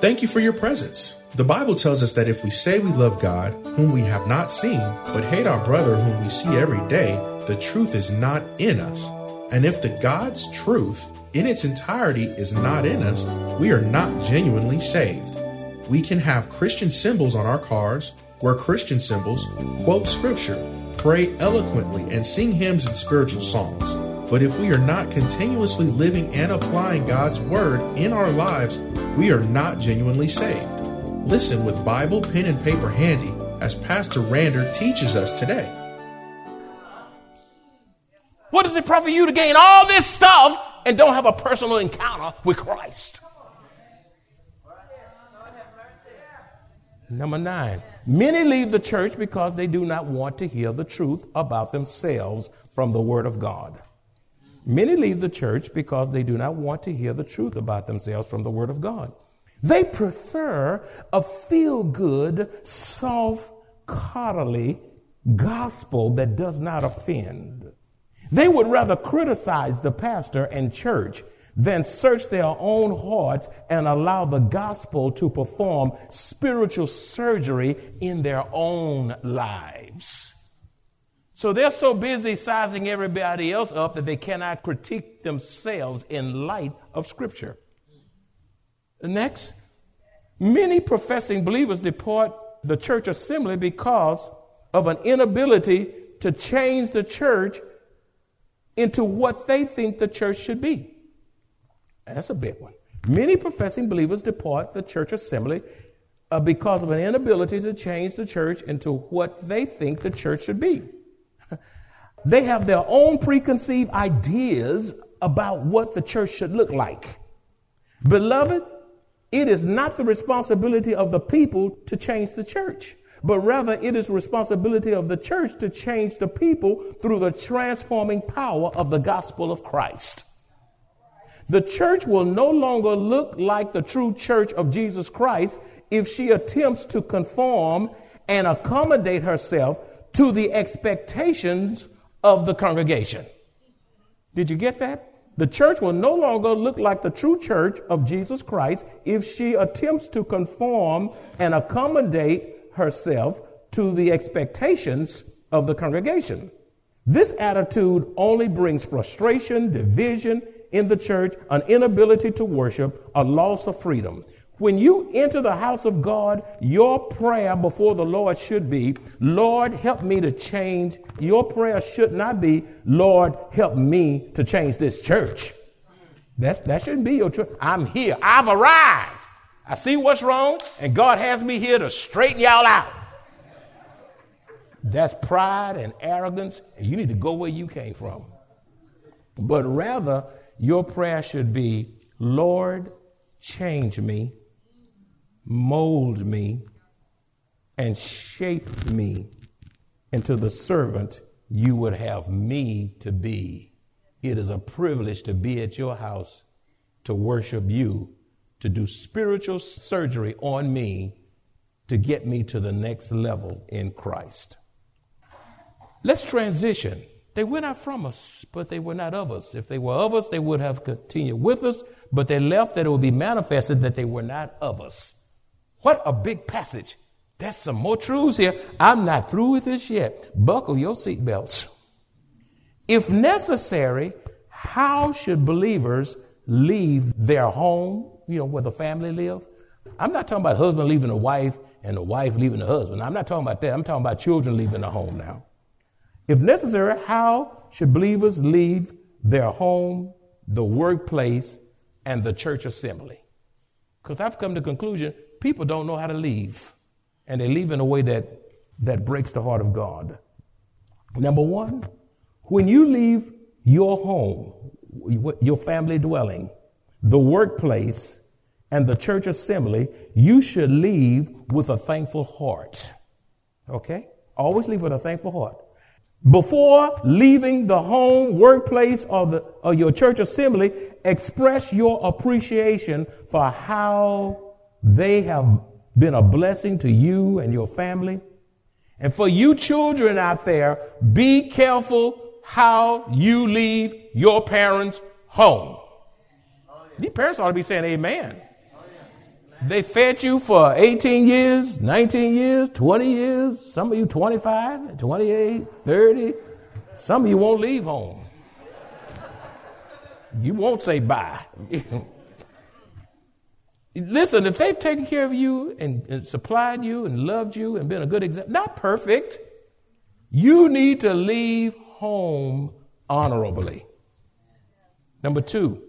Thank you for your presence. The Bible tells us that if we say we love God, whom we have not seen, but hate our brother whom we see every day, the truth is not in us. And if the God's truth in its entirety is not in us, we are not genuinely saved. We can have Christian symbols on our cars, wear Christian symbols, quote scripture, pray eloquently, and sing hymns and spiritual songs. But if we are not continuously living and applying God's word in our lives, we are not genuinely saved. Listen with Bible, pen, and paper handy as Pastor Rander teaches us today. What does it profit you to gain all this stuff and don't have a personal encounter with Christ? Number nine, many leave the church because they do not want to hear the truth about themselves from the Word of God. Many leave the church because they do not want to hear the truth about themselves from the Word of God. They prefer a feel good, soft, coddly gospel that does not offend. They would rather criticize the pastor and church than search their own hearts and allow the gospel to perform spiritual surgery in their own lives. So they're so busy sizing everybody else up that they cannot critique themselves in light of Scripture. Next, many professing believers depart the church assembly because of an inability to change the church into what they think the church should be. That's a big one. Many professing believers depart the church assembly uh, because of an inability to change the church into what they think the church should be. they have their own preconceived ideas about what the church should look like. Beloved, it is not the responsibility of the people to change the church, but rather it is responsibility of the church to change the people through the transforming power of the gospel of Christ. The church will no longer look like the true church of Jesus Christ if she attempts to conform and accommodate herself to the expectations of the congregation. Did you get that? The church will no longer look like the true church of Jesus Christ if she attempts to conform and accommodate herself to the expectations of the congregation. This attitude only brings frustration, division in the church, an inability to worship, a loss of freedom. When you enter the house of God, your prayer before the Lord should be, Lord, help me to change. Your prayer should not be, Lord, help me to change this church. That, that shouldn't be your church. I'm here. I've arrived. I see what's wrong, and God has me here to straighten y'all out. That's pride and arrogance, and you need to go where you came from. But rather, your prayer should be, Lord, change me mold me, and shape me into the servant you would have me to be. It is a privilege to be at your house, to worship you, to do spiritual surgery on me, to get me to the next level in Christ. Let's transition. They were not from us, but they were not of us. If they were of us, they would have continued with us, but they left that it would be manifested that they were not of us. What a big passage. There's some more truths here. I'm not through with this yet. Buckle your seatbelts. If necessary, how should believers leave their home, you know, where the family live? I'm not talking about husband leaving a wife and the wife leaving the husband. I'm not talking about that. I'm talking about children leaving the home now. If necessary, how should believers leave their home, the workplace, and the church assembly? Because I've come to the conclusion people don't know how to leave, and they leave in a way that, that breaks the heart of God. Number one, when you leave your home, your family dwelling, the workplace, and the church assembly, you should leave with a thankful heart. Okay? Always leave with a thankful heart. Before leaving the home, workplace, or, the, or your church assembly, express your appreciation for how they have been a blessing to you and your family. And for you children out there, be careful how you leave your parents' home. These parents ought to be saying amen. They fed you for 18 years, 19 years, 20 years, some of you 25, 28, 30. Some of you won't leave home. You won't say bye. Listen, if they've taken care of you and, and, supplied you and loved you and been a good example, not perfect, you need to leave home honorably. Number two,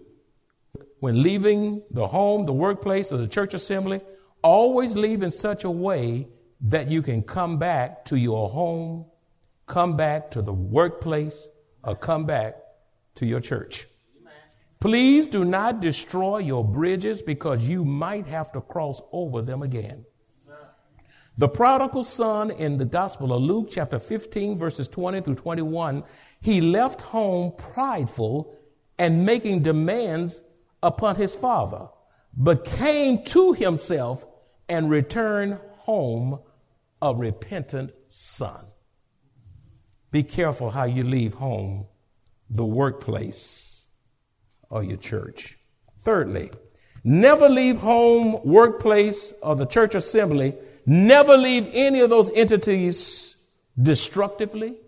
when leaving the home, the workplace, or the church assembly, always leave in such a way that you can come back to your home, come back to the workplace, or come back to your church. Please do not destroy your bridges because you might have to cross over them again. The prodigal son in the Gospel of Luke, chapter 15, verses 20 through 21, he left home prideful and making demands upon his father, but came to himself and returned home a repentant son. Be careful how you leave home, the workplace, or your church. Thirdly, never leave home, workplace, or the church assembly. Never leave any of those entities destructively.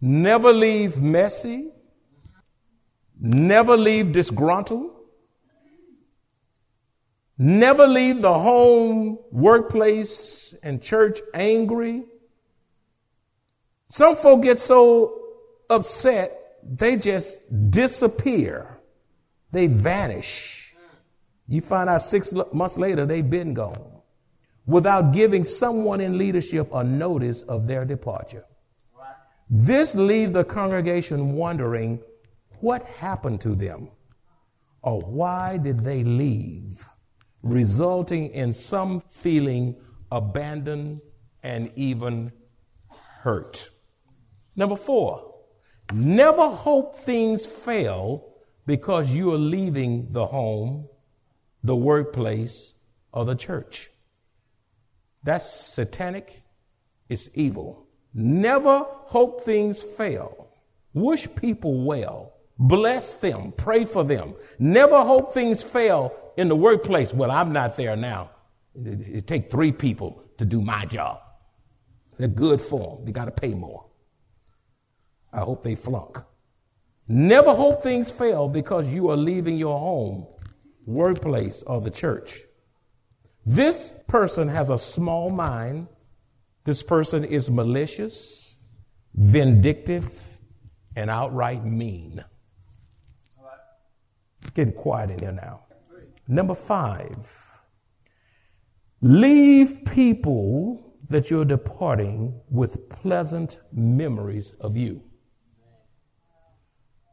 Never leave messy. Never leave disgruntled. Never leave the home, workplace, and church angry. Some folk get so upset, they just disappear. They vanish. You find out six months later, they've been gone without giving someone in leadership a notice of their departure. This leaves the congregation wondering what happened to them or why did they leave, resulting in some feeling abandoned and even hurt. Number four, never hope things fail because you are leaving the home, the workplace, or the church. That's satanic. It's evil. Never hope things fail. Wish people well. Bless them. Pray for them. Never hope things fail in the workplace. Well, I'm not there now. It, it takes three people to do my job. They're good for them. They got to pay more. I hope they flunk. Never hope things fail because you are leaving your home, workplace, or the church. This person has a small mind. This person is malicious, vindictive, and outright mean. It's getting quiet in here now. Number five, leave people that you're departing with pleasant memories of you.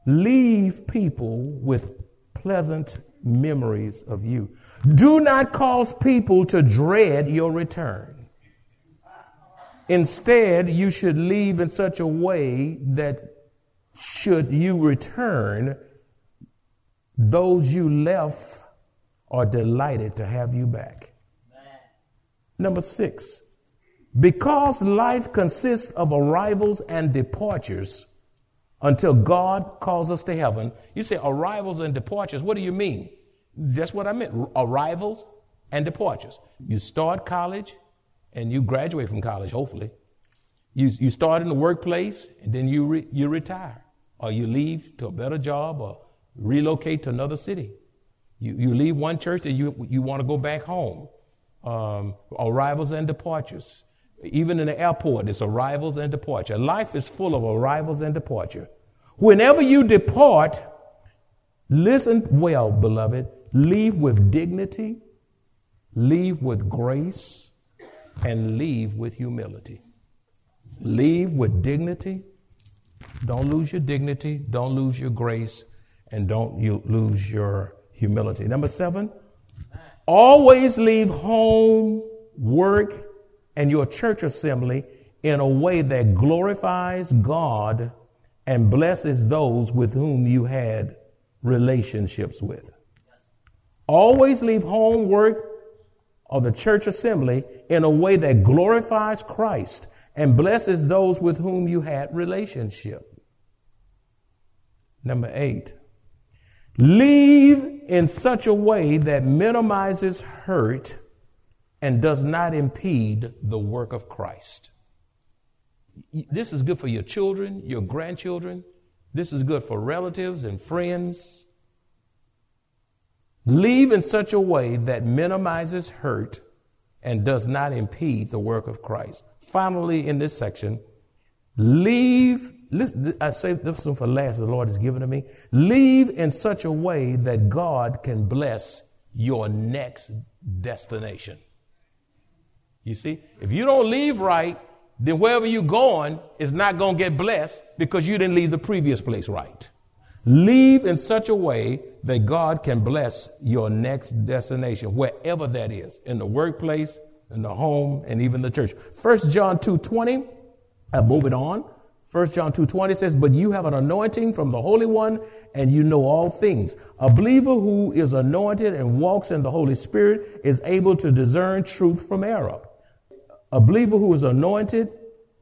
Leave people with pleasant memories of you. Do not cause people to dread your return. Instead, you should leave in such a way that should you return, those you left are delighted to have you back. Number six, because life consists of arrivals and departures until God calls us to heaven. You say arrivals and departures. What do you mean? That's what I meant. Arrivals and departures. You start college and you graduate from college, hopefully. You, you start in the workplace and then you, re, you retire or you leave to a better job or relocate to another city. You, you leave one church and you, you want to go back home. Um, arrivals and departures. Even in the airport, it's arrivals and departure. Life is full of arrivals and departure. Whenever you depart, listen well, beloved, leave with dignity, leave with grace, and leave with humility. Leave with dignity. Don't lose your dignity, don't lose your grace, and don't you lose your humility. Number seven, always leave home, work, and your church assembly in a way that glorifies God and blesses those with whom you had relationships with. Always leave home, work, or the church assembly in a way that glorifies Christ and blesses those with whom you had relationship. Number eight, Leave in such a way that minimizes hurt and does not impede the work of Christ. This is good for your children, your grandchildren. This is good for relatives and friends. Leave in such a way that minimizes hurt and does not impede the work of Christ. Finally, in this section, leave, listen, I say this one for last, the Lord has given to me. Leave in such a way that God can bless your next destination. You see, if you don't leave right, then wherever you're going is not going to get blessed because you didn't leave the previous place right. Leave in such a way that God can bless your next destination, wherever that is, in the workplace, in the home, and even the church. First John 2 20, I move it on. First John 2.20 says, But you have an anointing from the Holy One, and you know all things. A believer who is anointed and walks in the Holy Spirit is able to discern truth from error. A believer who is anointed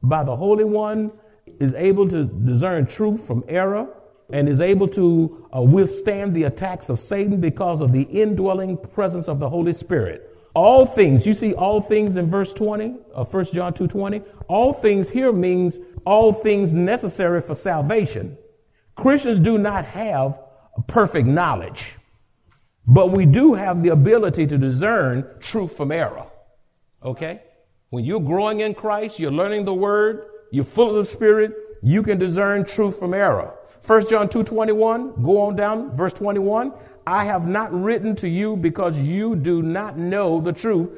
by the Holy One is able to discern truth from error and is able to uh, withstand the attacks of Satan because of the indwelling presence of the Holy Spirit. All things, you see all things in verse 20 of 1 John 2:20. All things here means all things necessary for salvation. Christians do not have perfect knowledge, but we do have the ability to discern truth from error. Okay? When you're growing in Christ, you're learning the word, you're full of the spirit, you can discern truth from error. 1 John 2:21, go on down, verse 21. I have not written to you because you do not know the truth,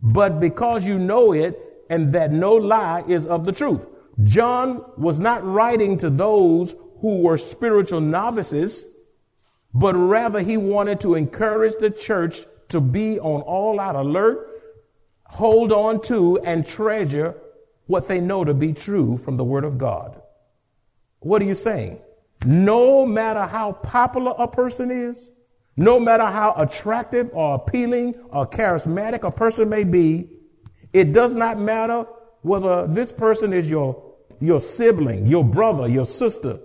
but because you know it and that no lie is of the truth. John was not writing to those who were spiritual novices, but rather he wanted to encourage the church to be on all out alert hold on to and treasure what they know to be true from the Word of God. What are you saying? No matter how popular a person is, no matter how attractive or appealing or charismatic a person may be, it does not matter whether this person is your, your sibling, your brother, your sister,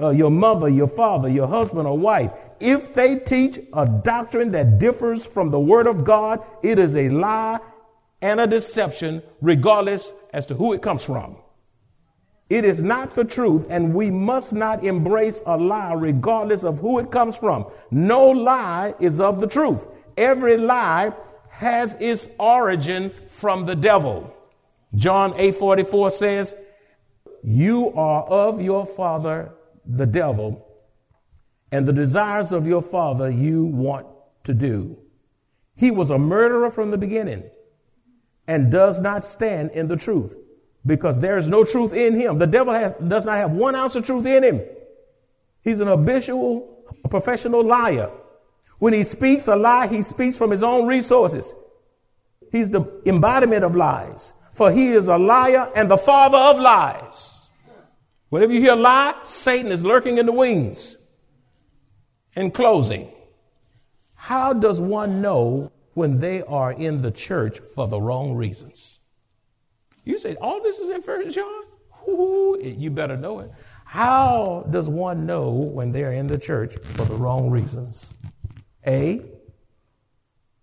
uh, your mother, your father, your husband or wife. If they teach a doctrine that differs from the Word of God, it is a lie and a deception, regardless as to who it comes from. It is not the truth, and we must not embrace a lie regardless of who it comes from. No lie is of the truth. Every lie has its origin from the devil. John 8:44 says, "You are of your father the devil, and the desires of your father you want to do." He was a murderer from the beginning and does not stand in the truth because there is no truth in him. The devil has, does not have one ounce of truth in him. He's an habitual, professional liar. When he speaks a lie, he speaks from his own resources. He's the embodiment of lies, for he is a liar and the father of lies. Whenever you hear a lie, Satan is lurking in the wings. In closing, how does one know when they are in the church for the wrong reasons. You say, all this is in First John? Ooh, you better know it. How does one know when they're in the church for the wrong reasons? A,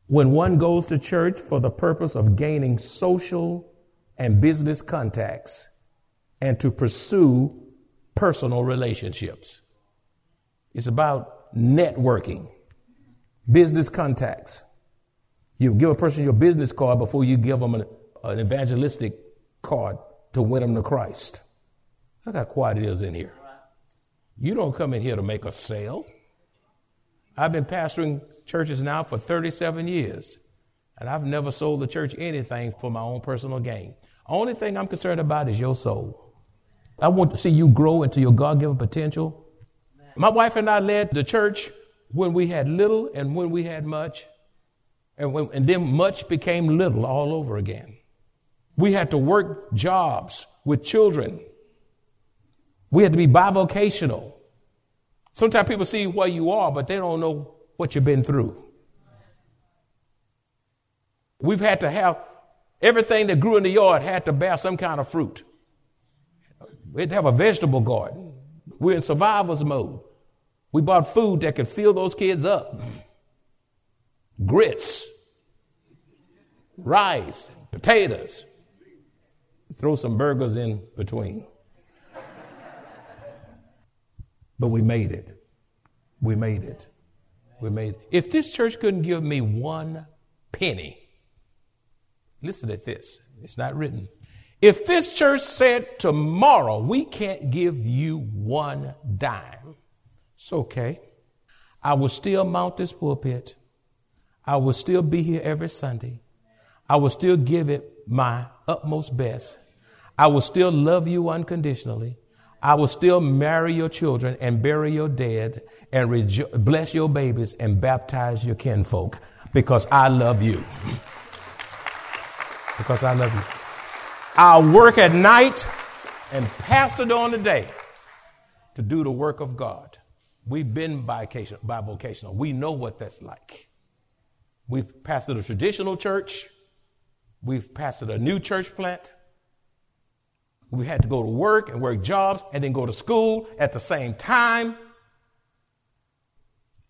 when one goes to church for the purpose of gaining social and business contacts and to pursue personal relationships. It's about networking, business contacts. You give a person your business card before you give them an, an evangelistic card to win them to Christ. Look how quiet it is in here. You don't come in here to make a sale. I've been pastoring churches now for 37 years, and I've never sold the church anything for my own personal gain. Only thing I'm concerned about is your soul. I want to see you grow into your God given potential. My wife and I led the church when we had little and when we had much. And, when, and then much became little all over again. We had to work jobs with children. We had to be bivocational. Sometimes people see where you are, but they don't know what you've been through. We've had to have everything that grew in the yard had to bear some kind of fruit. We had to have a vegetable garden. We're in survivor's mode. We bought food that could fill those kids up. Grits, rice, potatoes. Throw some burgers in between. But we made it. We made it. We made it. If this church couldn't give me one penny, listen to this. It's not written. If this church said tomorrow we can't give you one dime, it's okay. I will still mount this pulpit. I will still be here every Sunday. I will still give it my utmost best. I will still love you unconditionally. I will still marry your children and bury your dead and rejo- bless your babies and baptize your kinfolk because I love you. Because I love you. I'll work at night and pastor during the day to do the work of God. We've been by bivocational. We know what that's like. We've pastored a traditional church. We've pastored a new church plant. We had to go to work and work jobs and then go to school at the same time.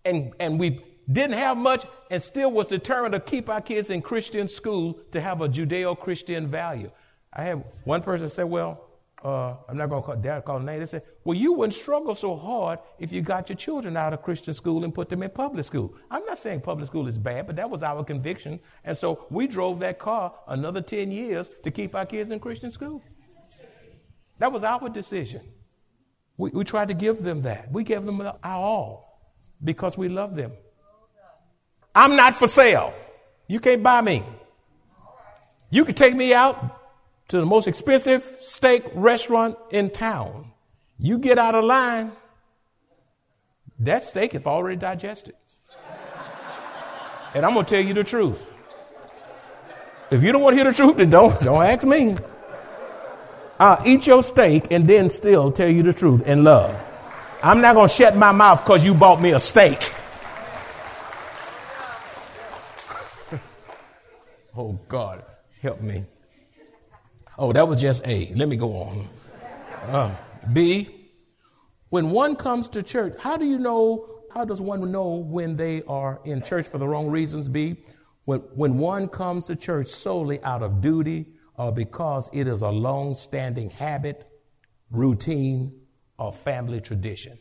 And, and we didn't have much and still was determined to keep our kids in Christian school to have a Judeo Christian value. I had one person say, Well, uh, I'm not going to call dad call name. They said, Well, you wouldn't struggle so hard if you got your children out of Christian school and put them in public school. I'm not saying public school is bad, but that was our conviction. And so we drove that car another 10 years to keep our kids in Christian school. That was our decision. We, we tried to give them that. We gave them our all because we love them. I'm not for sale. You can't buy me. You can take me out to the most expensive steak restaurant in town. You get out of line, that steak is already digested. and I'm going to tell you the truth. If you don't want to hear the truth, then don't, don't ask me. I'll eat your steak and then still tell you the truth in love. I'm not going to shut my mouth because you bought me a steak. oh, God, help me. Oh, that was just A. Let me go on. Uh, B, when one comes to church, how do you know, how does one know when they are in church for the wrong reasons? B, when, when one comes to church solely out of duty or because it is a long standing habit, routine, or family tradition.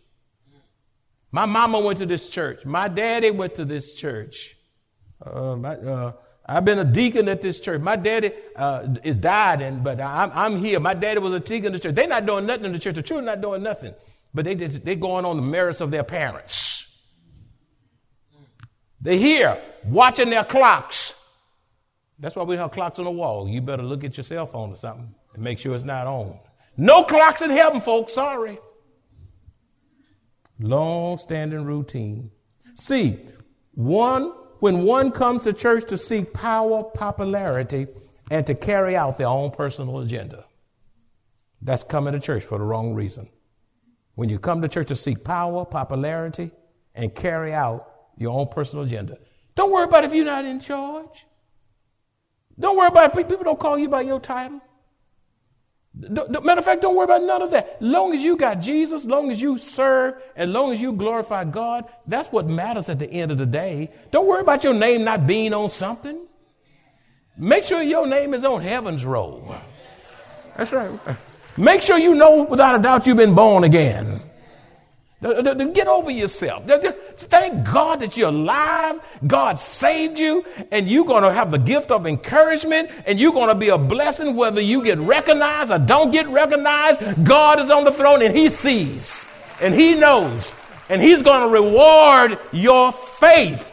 My mama went to this church. My daddy went to this church. Uh, my, uh, I've been a deacon at this church. My daddy uh, is died, and but I'm, I'm here. My daddy was a deacon in the church. They're not doing nothing in the church. The children not doing nothing, but they just, they're going on the merits of their parents. They're here watching their clocks. That's why we have clocks on the wall. You better look at your cell phone or something and make sure it's not on. No clocks in heaven, folks. Sorry. Long standing routine. See, one when one comes to church to seek power, popularity, and to carry out their own personal agenda. That's coming to church for the wrong reason. When you come to church to seek power, popularity, and carry out your own personal agenda, don't worry about if you're not in charge. Don't worry about if people don't call you by your title. Matter of fact, don't worry about none of that. Long as you got Jesus, long as you serve, and long as you glorify God, that's what matters at the end of the day. Don't worry about your name not being on something. Make sure your name is on heaven's roll. That's right. Make sure you know without a doubt you've been born again. Get over yourself. Thank God that you're alive. God saved you, and you're going to have the gift of encouragement, and you're going to be a blessing whether you get recognized or don't get recognized. God is on the throne, and He sees, and He knows, and He's going to reward your faith.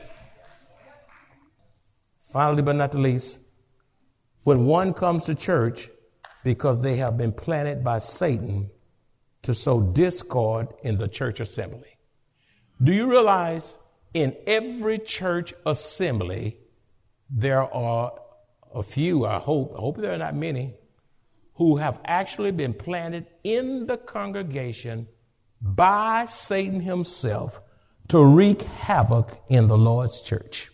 Finally, but not the least, when one comes to church because they have been planted by Satan to sow discord in the church assembly. Do you realize in every church assembly, there are a few, I hope, I hope there are not many, who have actually been planted in the congregation by Satan himself to wreak havoc in the Lord's church.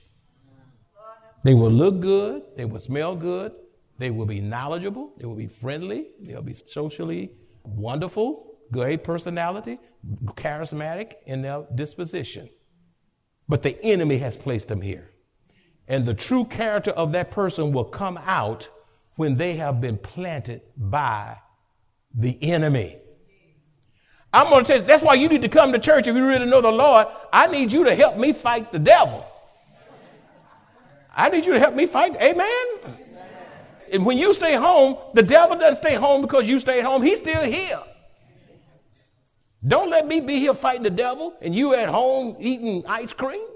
They will look good, they will smell good, they will be knowledgeable, they will be friendly, they'll be socially wonderful, great personality, charismatic in their disposition. But the enemy has placed them here. And the true character of that person will come out when they have been planted by the enemy. I'm going to tell you, that's why you need to come to church if you really know the Lord. I need you to help me fight the devil. I need you to help me fight. Amen. And when you stay home, the devil doesn't stay home because you stay home. He's still here. Don't let me be here fighting the devil and you at home eating ice cream.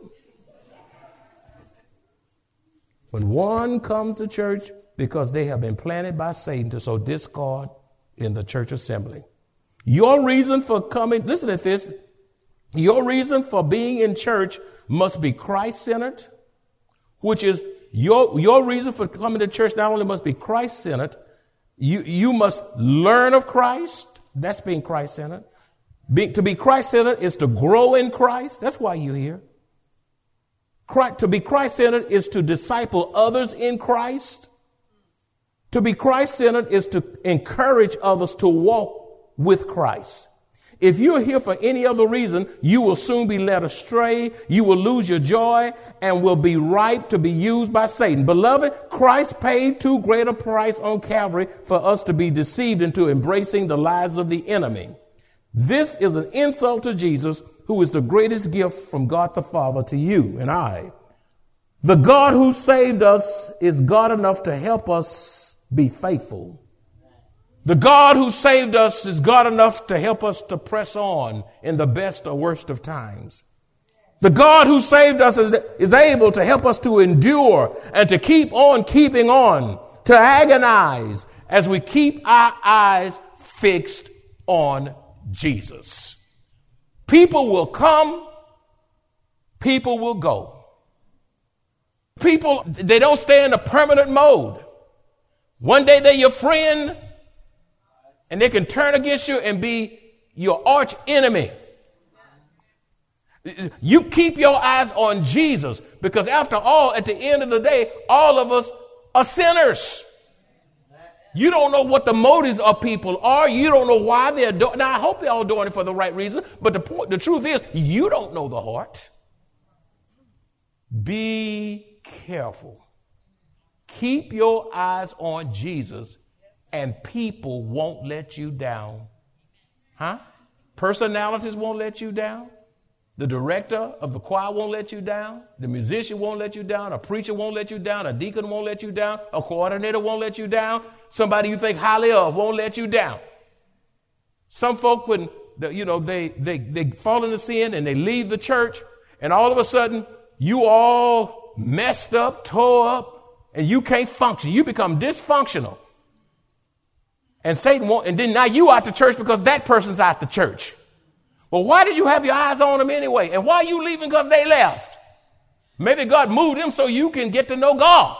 When one comes to church because they have been planted by Satan to sow discord in the church assembly, your reason for coming, listen to this, your reason for being in church must be Christ centered, which is your, your reason for coming to church not only must be Christ centered, you, you must learn of Christ. That's being Christ centered. Be, to be Christ centered is to grow in Christ. That's why you're here. Christ, to be Christ centered is to disciple others in Christ. To be Christ centered is to encourage others to walk with Christ. If you're here for any other reason, you will soon be led astray. You will lose your joy and will be ripe to be used by Satan. Beloved, Christ paid too great a price on Calvary for us to be deceived into embracing the lies of the enemy. This is an insult to Jesus, who is the greatest gift from God the Father to you and I. The God who saved us is God enough to help us be faithful. The God who saved us is God enough to help us to press on in the best or worst of times. The God who saved us is, is able to help us to endure and to keep on keeping on, to agonize as we keep our eyes fixed on Jesus. People will come, people will go. People, they don't stay in a permanent mode. One day they're your friend, and they can turn against you and be your arch enemy. You keep your eyes on Jesus because, after all, at the end of the day, all of us are sinners. You don't know what the motives of people are. You don't know why they're doing. It. Now, I hope they're all doing it for the right reason. But the point, the truth is, you don't know the heart. Be careful. Keep your eyes on Jesus, and people won't let you down. Huh? Personalities won't let you down. The director of the choir won't let you down. The musician won't let you down. A preacher won't let you down. A deacon won't let you down. A coordinator won't let you down. Somebody you think highly of won't let you down. Some folk, when you know they they they fall into sin and they leave the church, and all of a sudden you all messed up, tore up, and you can't function. You become dysfunctional. And Satan won't, and then now you out the church because that person's out the church. Well, why did you have your eyes on them anyway? And why are you leaving because they left? Maybe God moved them so you can get to know God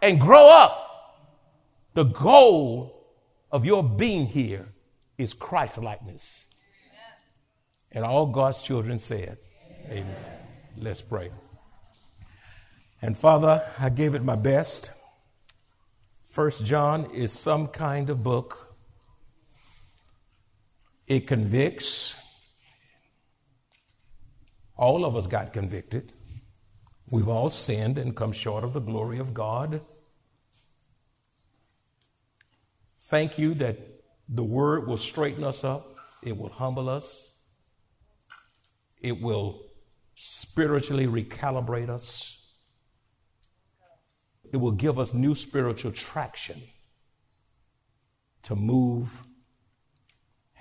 and grow up. The goal of your being here is Christ likeness. And all God's children said, Amen. Amen. Let's pray. And Father, I gave it my best. First John is some kind of book it convicts. All of us got convicted. We've all sinned and come short of the glory of God. Thank you that the word will straighten us up, it will humble us, it will spiritually recalibrate us, it will give us new spiritual traction to move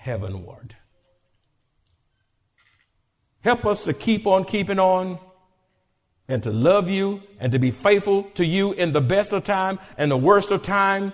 heavenward. Help us to keep on keeping on and to love you and to be faithful to you in the best of time and the worst of time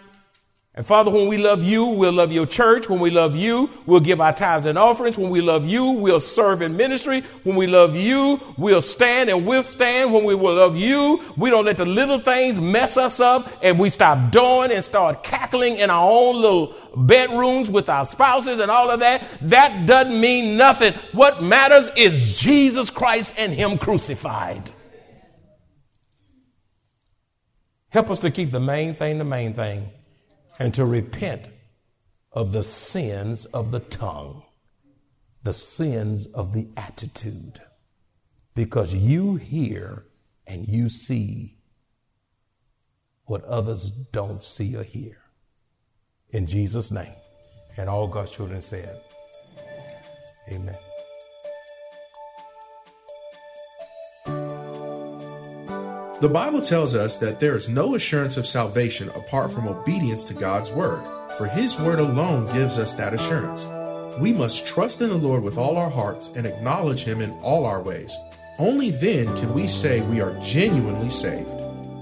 and Father, when we love you, we'll love your church. When we love you, we'll give our tithes and offerings. When we love you, we'll serve in ministry. When we love you, we'll stand and withstand. When we will love you, we don't let the little things mess us up and we stop doing and start cackling in our own little bedrooms with our spouses and all of that. That doesn't mean nothing. What matters is Jesus Christ and Him crucified. Help us to keep the main thing the main thing and to repent of the sins of the tongue. the sins of the attitude because you hear and you see what others don't see or hear. In Jesus' name. And all God's children said, Amen. The Bible tells us that there is no assurance of salvation apart from obedience to God's word, for his word alone gives us that assurance. We must trust in the Lord with all our hearts and acknowledge him in all our ways. Only then can we say we are genuinely saved.